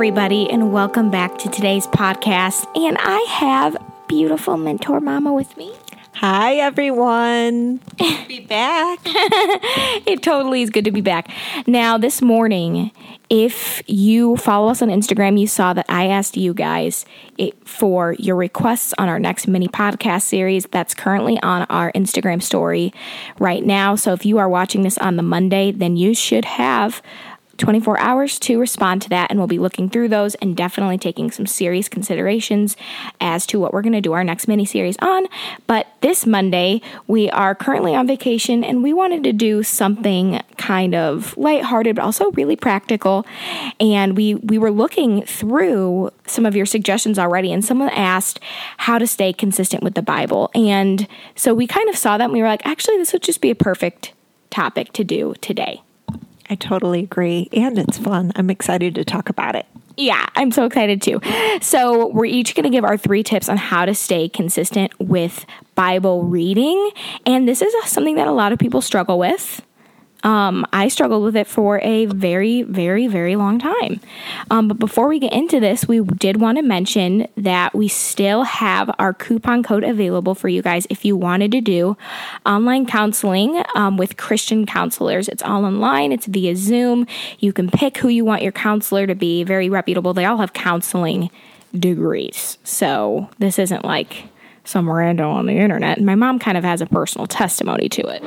everybody, and welcome back to today's podcast. And I have beautiful mentor mama with me. Hi, everyone. be back. it totally is good to be back. Now, this morning, if you follow us on Instagram, you saw that I asked you guys it, for your requests on our next mini podcast series that's currently on our Instagram story right now. So if you are watching this on the Monday, then you should have 24 hours to respond to that, and we'll be looking through those and definitely taking some serious considerations as to what we're going to do our next mini series on. But this Monday, we are currently on vacation, and we wanted to do something kind of lighthearted, but also really practical. And we we were looking through some of your suggestions already, and someone asked how to stay consistent with the Bible, and so we kind of saw that, and we were like, actually, this would just be a perfect topic to do today. I totally agree. And it's fun. I'm excited to talk about it. Yeah, I'm so excited too. So, we're each going to give our three tips on how to stay consistent with Bible reading. And this is something that a lot of people struggle with. Um, I struggled with it for a very, very, very long time. Um, but before we get into this, we did want to mention that we still have our coupon code available for you guys if you wanted to do online counseling um, with Christian counselors. It's all online, it's via Zoom. You can pick who you want your counselor to be, very reputable. They all have counseling degrees. So this isn't like some random on the internet. My mom kind of has a personal testimony to it.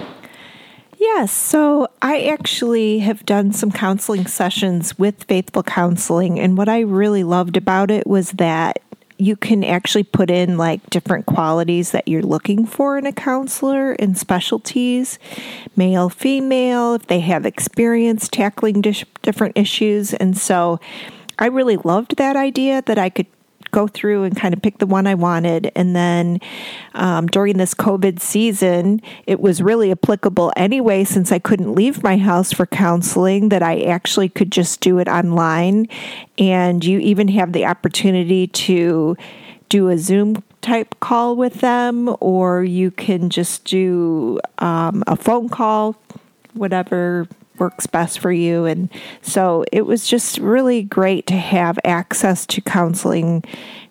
Yes. So I actually have done some counseling sessions with Faithful Counseling. And what I really loved about it was that you can actually put in like different qualities that you're looking for in a counselor and specialties male, female, if they have experience tackling different issues. And so I really loved that idea that I could go through and kind of pick the one I wanted. And then um, during this COVID season, it was really applicable anyway, since I couldn't leave my house for counseling, that I actually could just do it online. And you even have the opportunity to do a Zoom type call with them, or you can just do um, a phone call, whatever works best for you. And so it was just really great to have access to counseling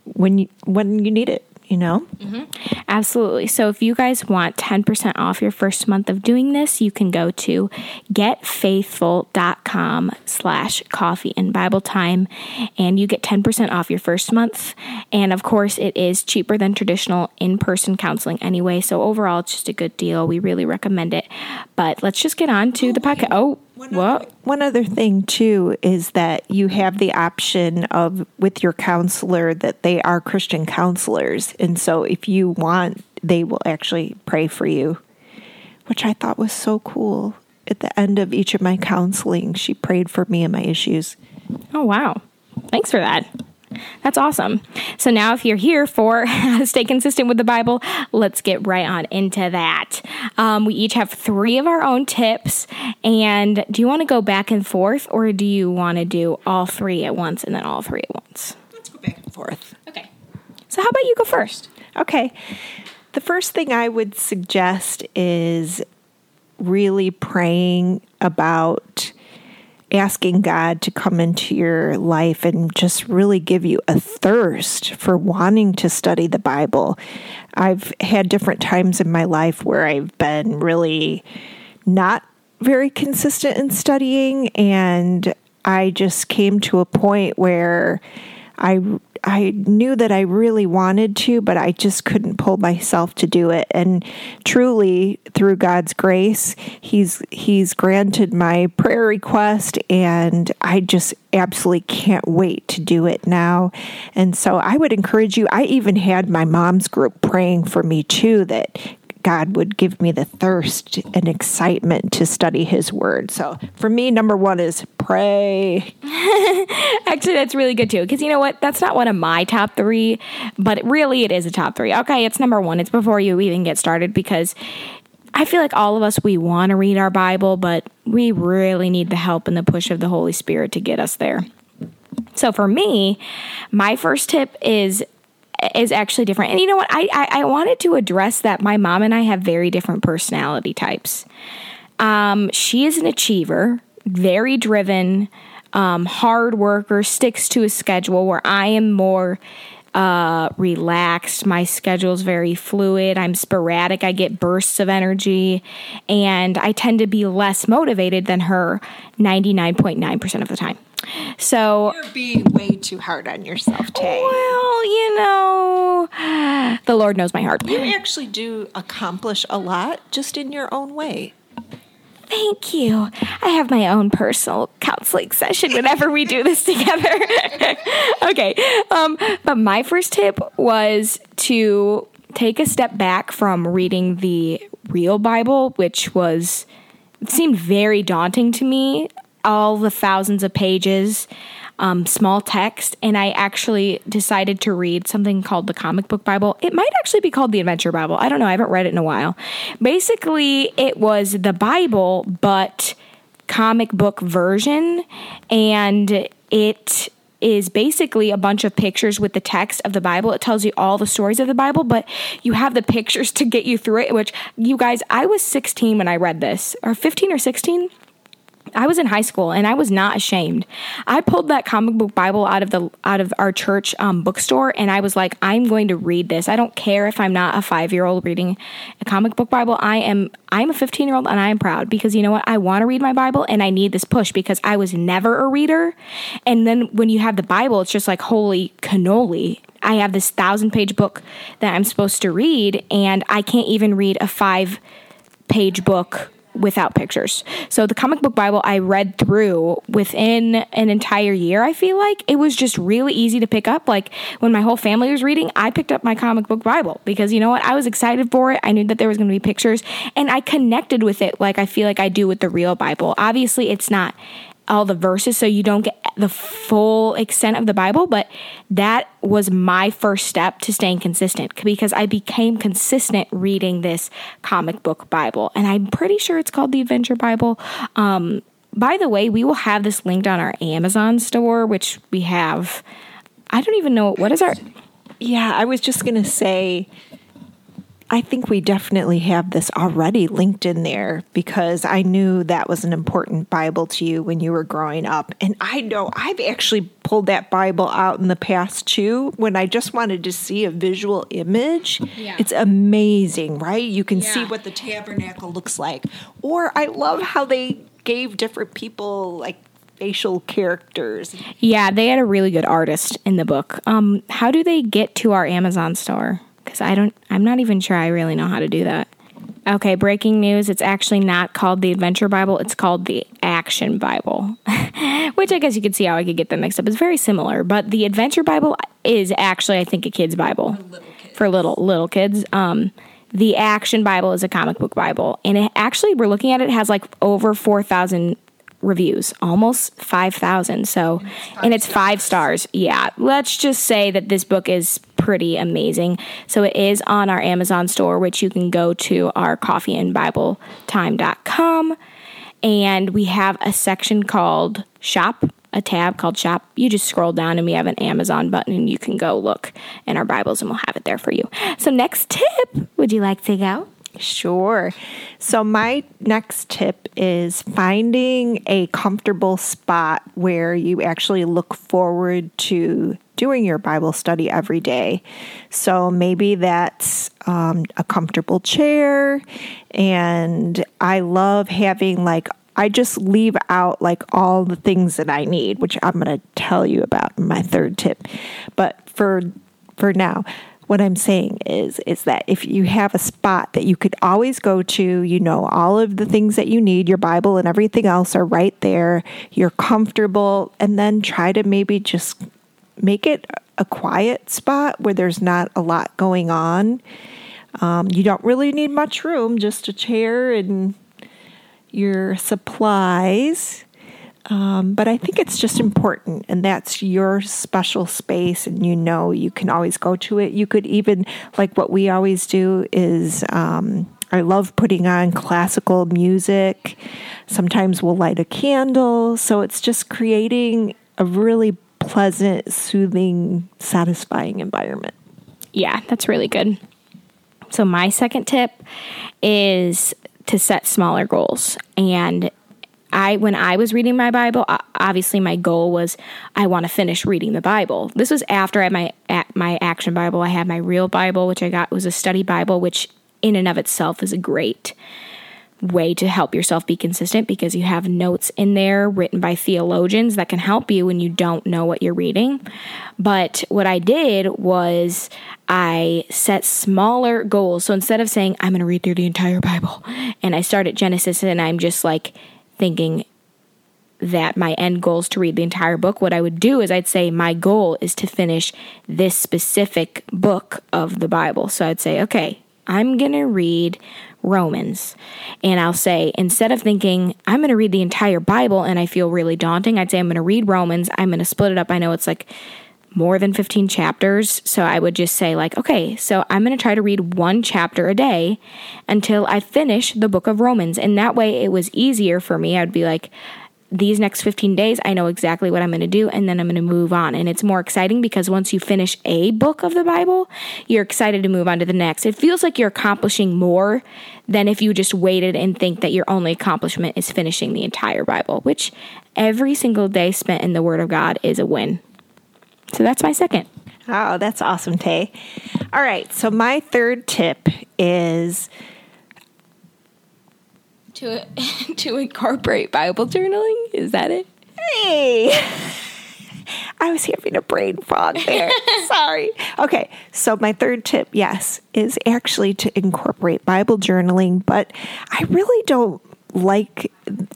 when you, when you need it you know? Mm-hmm. Absolutely. So if you guys want 10% off your first month of doing this, you can go to getfaithful.com slash coffee and Bible time and you get 10% off your first month. And of course, it is cheaper than traditional in-person counseling anyway. So overall, it's just a good deal. We really recommend it. But let's just get on to oh, the podcast. Oh, one what? Other, one other thing too is that you have the option of with your counselor that they are Christian counselors, and so if you want, they will actually pray for you, which I thought was so cool. At the end of each of my counseling, she prayed for me and my issues. Oh wow! Thanks for that. That's awesome. So now, if you're here for stay consistent with the Bible, let's get right on into that. Um, we each have three of our own tips. And do you want to go back and forth, or do you want to do all three at once and then all three at once? Let's go back and forth. Okay. So, how about you go first? Okay. The first thing I would suggest is really praying about asking God to come into your life and just really give you a thirst for wanting to study the Bible. I've had different times in my life where I've been really not very consistent in studying, and I just came to a point where I I knew that I really wanted to, but I just couldn't pull myself to do it. And truly, through God's grace, He's He's granted my prayer request, and I just absolutely can't wait to do it now. And so I would encourage you. I even had my mom's group praying for me too that God would give me the thirst and excitement to study His Word. So for me, number one is pray. Actually, that's really good too. Because you know what? That's not one of my top three, but really it is a top three. Okay, it's number one. It's before you even get started because I feel like all of us, we want to read our Bible, but we really need the help and the push of the Holy Spirit to get us there. So for me, my first tip is is actually different. And you know what? I, I, I wanted to address that my mom and I have very different personality types. Um, she is an achiever, very driven, um, hard worker, sticks to a schedule, where I am more uh, relaxed. My schedule is very fluid. I'm sporadic. I get bursts of energy, and I tend to be less motivated than her 99.9% of the time. So you're being way too hard on yourself, Tay. Well, you know, the Lord knows my heart. You actually do accomplish a lot just in your own way. Thank you. I have my own personal counseling session whenever we do this together. okay. Um, but my first tip was to take a step back from reading the real Bible, which was seemed very daunting to me. All the thousands of pages um, small text, and I actually decided to read something called the Comic Book Bible. It might actually be called the Adventure Bible. I don't know. I haven't read it in a while. Basically, it was the Bible, but comic book version, and it is basically a bunch of pictures with the text of the Bible. It tells you all the stories of the Bible, but you have the pictures to get you through it, which you guys, I was 16 when I read this, or 15 or 16. I was in high school and I was not ashamed. I pulled that comic book Bible out of the out of our church um, bookstore and I was like, I'm going to read this. I don't care if I'm not a five year old reading a comic book Bible. I am I'm a 15 year old and I am proud because you know what? I want to read my Bible and I need this push because I was never a reader. And then when you have the Bible, it's just like holy cannoli. I have this thousand page book that I'm supposed to read and I can't even read a five page book without pictures. So the comic book Bible I read through within an entire year, I feel like it was just really easy to pick up. Like when my whole family was reading, I picked up my comic book Bible because you know what? I was excited for it. I knew that there was going to be pictures and I connected with it like I feel like I do with the real Bible. Obviously, it's not all the verses so you don't get the full extent of the Bible, but that was my first step to staying consistent because I became consistent reading this comic book Bible. And I'm pretty sure it's called the Adventure Bible. Um, by the way, we will have this linked on our Amazon store, which we have. I don't even know what is our. Yeah, I was just going to say I think we definitely have this already linked in there because I knew that was an important Bible to you when you were growing up. And I know I've actually pulled that Bible out in the past too when I just wanted to see a visual image. Yeah. It's amazing, right? You can yeah. see what the tabernacle looks like. Or I love how they gave different people like facial characters. Yeah, they had a really good artist in the book. Um, how do they get to our Amazon store? Because I don't, I'm not even sure I really know how to do that. Okay, breaking news. It's actually not called the Adventure Bible. It's called the Action Bible, which I guess you could see how I could get them mixed up. It's very similar, but the Adventure Bible is actually, I think, a kid's Bible for little kids. For little, little kids. Um, the Action Bible is a comic book Bible, and it actually, we're looking at it, has like over 4,000 reviews, almost 5,000. So, and it's, and it's five stars. Yeah. Let's just say that this book is pretty amazing. So, it is on our Amazon store, which you can go to our coffeeandbibletime.com. And we have a section called Shop, a tab called Shop. You just scroll down and we have an Amazon button and you can go look in our Bibles and we'll have it there for you. So, next tip, would you like to go? Sure. So, my next tip is finding a comfortable spot where you actually look forward to doing your Bible study every day. So, maybe that's um, a comfortable chair. And I love having like I just leave out like all the things that I need, which I'm going to tell you about in my third tip. But for for now, what I'm saying is is that if you have a spot that you could always go to, you know, all of the things that you need, your Bible and everything else are right there. You're comfortable and then try to maybe just make it a quiet spot where there's not a lot going on. Um, you don't really need much room, just a chair and your supplies. Um, but I think it's just important, and that's your special space, and you know you can always go to it. You could even, like what we always do, is um, I love putting on classical music. Sometimes we'll light a candle. So it's just creating a really pleasant, soothing, satisfying environment. Yeah, that's really good. So, my second tip is to set smaller goals. And I when I was reading my Bible, obviously my goal was I want to finish reading the Bible. This was after I had my my action Bible. I had my real Bible, which I got was a study Bible, which in and of itself is a great way to help yourself be consistent because you have notes in there written by theologians that can help you when you don't know what you're reading. But what I did was I set smaller goals. So instead of saying, I'm going to read through the entire Bible, and I start at Genesis and I'm just like thinking, that my end goal is to read the entire book, what I would do is I'd say my goal is to finish this specific book of the Bible. So I'd say, okay, I'm going to read Romans. And I'll say, instead of thinking, I'm going to read the entire Bible and I feel really daunting, I'd say, I'm going to read Romans. I'm going to split it up. I know it's like more than 15 chapters. So I would just say, like, okay, so I'm going to try to read one chapter a day until I finish the book of Romans. And that way it was easier for me. I'd be like, these next 15 days, I know exactly what I'm going to do, and then I'm going to move on. And it's more exciting because once you finish a book of the Bible, you're excited to move on to the next. It feels like you're accomplishing more than if you just waited and think that your only accomplishment is finishing the entire Bible, which every single day spent in the Word of God is a win. So that's my second. Oh, that's awesome, Tay. All right, so my third tip is to to incorporate Bible journaling. Is that it? Hey. I was having a brain fog there. Sorry. Okay, so my third tip, yes, is actually to incorporate Bible journaling, but I really don't like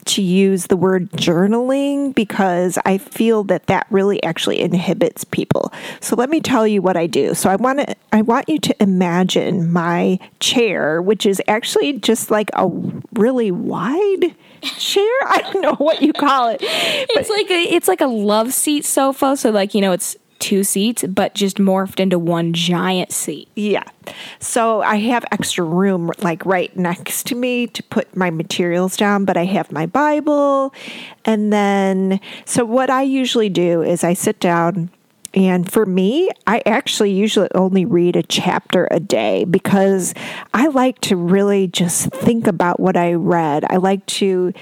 to use the word journaling because I feel that that really actually inhibits people. So let me tell you what I do. So I want to I want you to imagine my chair which is actually just like a really wide chair. I don't know what you call it. It's like a it's like a love seat sofa so like you know it's two seats, but just morphed into one giant seat. Yeah. So I have extra room like right next to me to put my materials down, but I have my Bible. And then, so what I usually do is I sit down. And for me, I actually usually only read a chapter a day because I like to really just think about what I read. I like to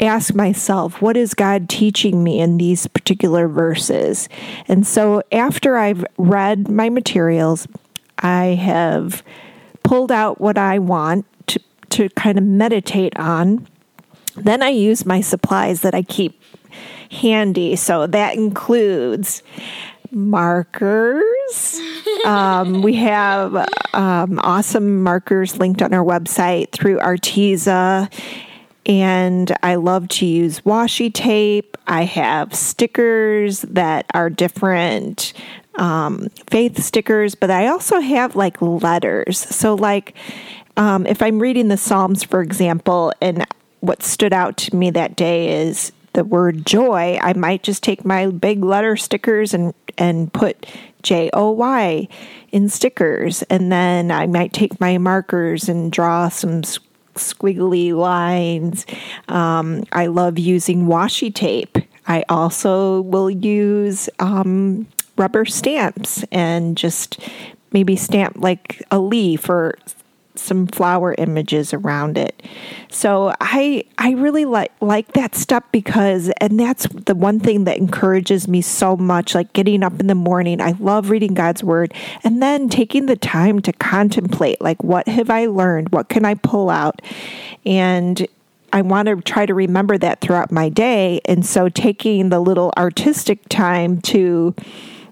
ask myself, what is God teaching me in these particular verses? And so after I've read my materials, I have pulled out what I want to, to kind of meditate on. Then I use my supplies that I keep handy. So that includes markers. um, we have um, awesome markers linked on our website through Arteza and I love to use washi tape. I have stickers that are different um, faith stickers, but I also have like letters. So, like, um, if I'm reading the Psalms, for example, and what stood out to me that day is the word joy, I might just take my big letter stickers and and put J O Y in stickers, and then I might take my markers and draw some squiggly lines. Um, I love using washi tape. I also will use um, rubber stamps and just maybe stamp like a leaf or some flower images around it. So I I really like like that stuff because and that's the one thing that encourages me so much like getting up in the morning. I love reading God's word and then taking the time to contemplate like what have I learned? What can I pull out? And I want to try to remember that throughout my day and so taking the little artistic time to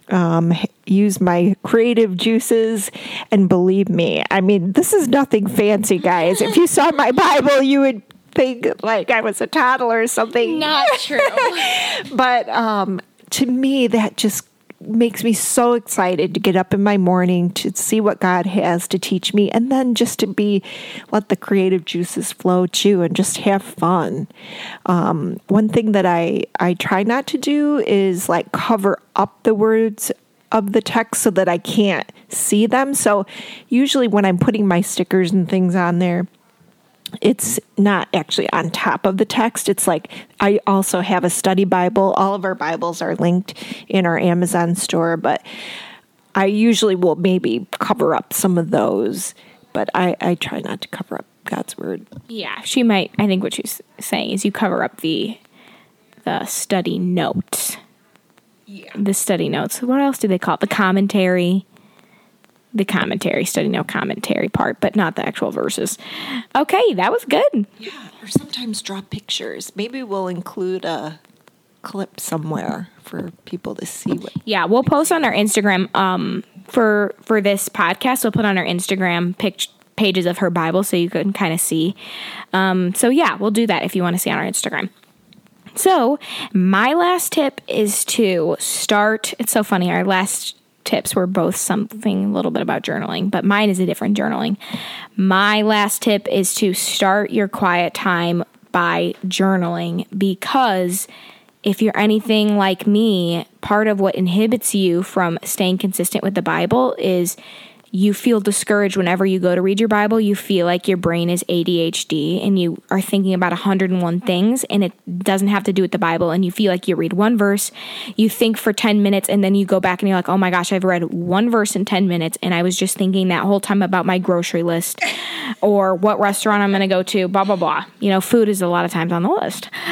um, use my creative juices. And believe me, I mean, this is nothing fancy, guys. If you saw my Bible, you would think like I was a toddler or something. Not true. but um, to me, that just makes me so excited to get up in my morning to see what God has to teach me and then just to be let the creative juices flow too and just have fun. Um, one thing that I, I try not to do is like cover up the words of the text so that I can't see them. So usually when I'm putting my stickers and things on there, it's not actually on top of the text. It's like I also have a study Bible. All of our Bibles are linked in our Amazon store, but I usually will maybe cover up some of those, but I, I try not to cover up God's word. Yeah, she might. I think what she's saying is you cover up the the study notes. Yeah. The study notes. What else do they call it? The commentary. The commentary, study no commentary part, but not the actual verses. Okay, that was good. Yeah. Or sometimes draw pictures. Maybe we'll include a clip somewhere for people to see what Yeah, we'll post on our Instagram um, for for this podcast. We'll put on our Instagram pic- pages of her Bible so you can kind of see. Um, so yeah, we'll do that if you want to see on our Instagram. So my last tip is to start. It's so funny. Our last tips were both something a little bit about journaling, but mine is a different journaling. My last tip is to start your quiet time by journaling because if you're anything like me, part of what inhibits you from staying consistent with the Bible is you feel discouraged whenever you go to read your Bible. You feel like your brain is ADHD and you are thinking about 101 things, and it doesn't have to do with the Bible. And you feel like you read one verse, you think for 10 minutes, and then you go back and you're like, oh my gosh, I've read one verse in 10 minutes, and I was just thinking that whole time about my grocery list or what restaurant I'm going to go to, blah, blah, blah. You know, food is a lot of times on the list.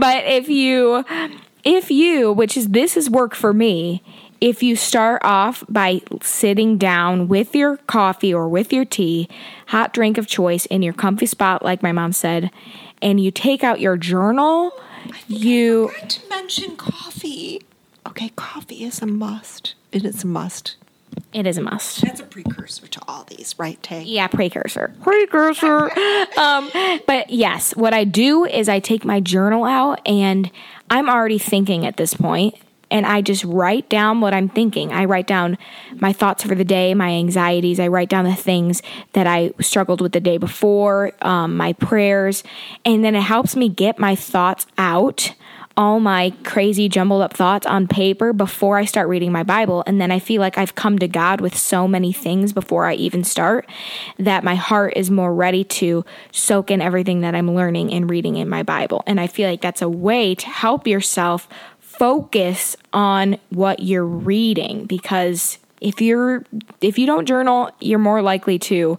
but if you, if you, which is this is work for me, if you start off by sitting down with your coffee or with your tea, hot drink of choice in your comfy spot, like my mom said, and you take out your journal, you. Not to mention coffee. Okay, coffee is a must. It is a must. It is a must. That's a precursor to all these, right, Tay? Yeah, precursor. Precursor. um, but yes, what I do is I take my journal out and I'm already thinking at this point, and I just write down what I'm thinking. I write down my thoughts for the day, my anxieties. I write down the things that I struggled with the day before, um, my prayers, and then it helps me get my thoughts out all my crazy jumbled up thoughts on paper before I start reading my Bible. And then I feel like I've come to God with so many things before I even start that my heart is more ready to soak in everything that I'm learning and reading in my Bible. And I feel like that's a way to help yourself focus on what you're reading because if you're if you don't journal, you're more likely to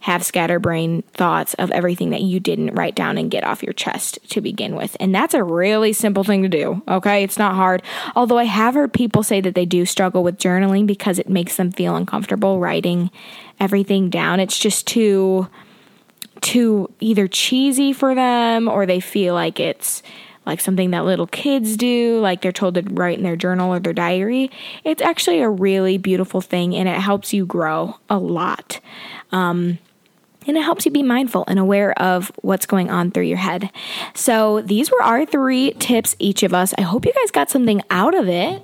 have scatterbrain thoughts of everything that you didn't write down and get off your chest to begin with. And that's a really simple thing to do, okay? It's not hard. Although I have heard people say that they do struggle with journaling because it makes them feel uncomfortable writing everything down. It's just too too either cheesy for them or they feel like it's like something that little kids do, like they're told to write in their journal or their diary. It's actually a really beautiful thing and it helps you grow a lot. Um, and it helps you be mindful and aware of what's going on through your head. So, these were our three tips, each of us. I hope you guys got something out of it.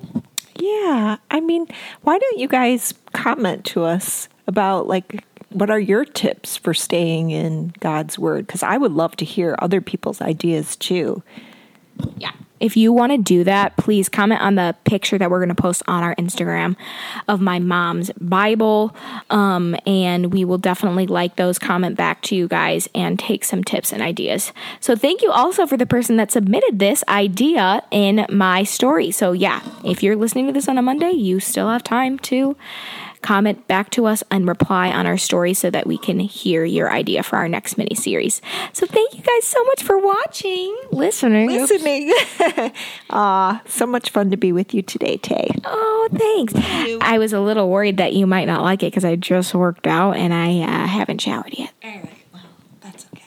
Yeah. I mean, why don't you guys comment to us about like what are your tips for staying in God's word? Because I would love to hear other people's ideas too. Yeah. If you want to do that, please comment on the picture that we're going to post on our Instagram of my mom's Bible. Um, and we will definitely like those, comment back to you guys, and take some tips and ideas. So, thank you also for the person that submitted this idea in my story. So, yeah, if you're listening to this on a Monday, you still have time to comment back to us and reply on our story so that we can hear your idea for our next mini series. So thank you guys so much for watching, listening. Listening. Aw, so much fun to be with you today, Tay. Oh, thanks. I was a little worried that you might not like it because I just worked out and I uh, haven't showered yet. All right. Well, that's okay.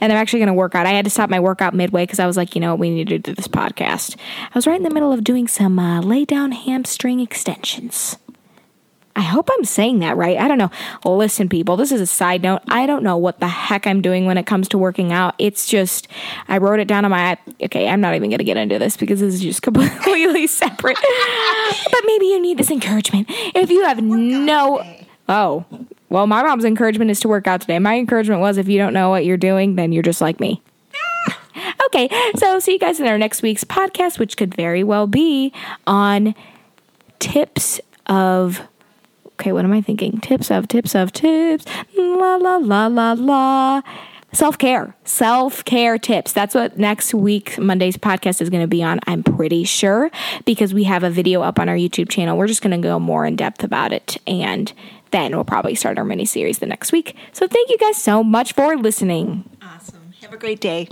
And I'm actually going to work out. I had to stop my workout midway because I was like, you know, we need to do this podcast. I was right in the middle of doing some uh, lay down hamstring extensions. I hope I'm saying that right. I don't know. Listen, people, this is a side note. I don't know what the heck I'm doing when it comes to working out. It's just, I wrote it down on my, okay, I'm not even going to get into this because this is just completely separate. but maybe you need this encouragement. If you have no, oh, well, my mom's encouragement is to work out today. My encouragement was if you don't know what you're doing, then you're just like me. Ah. Okay, so see you guys in our next week's podcast, which could very well be on tips of okay, what am I thinking? Tips of, tips of, tips. La, la, la, la, la. Self care, self care tips. That's what next week, Monday's podcast is going to be on, I'm pretty sure, because we have a video up on our YouTube channel. We're just going to go more in depth about it. And then we'll probably start our mini series the next week. So thank you guys so much for listening. Awesome. Have a great day.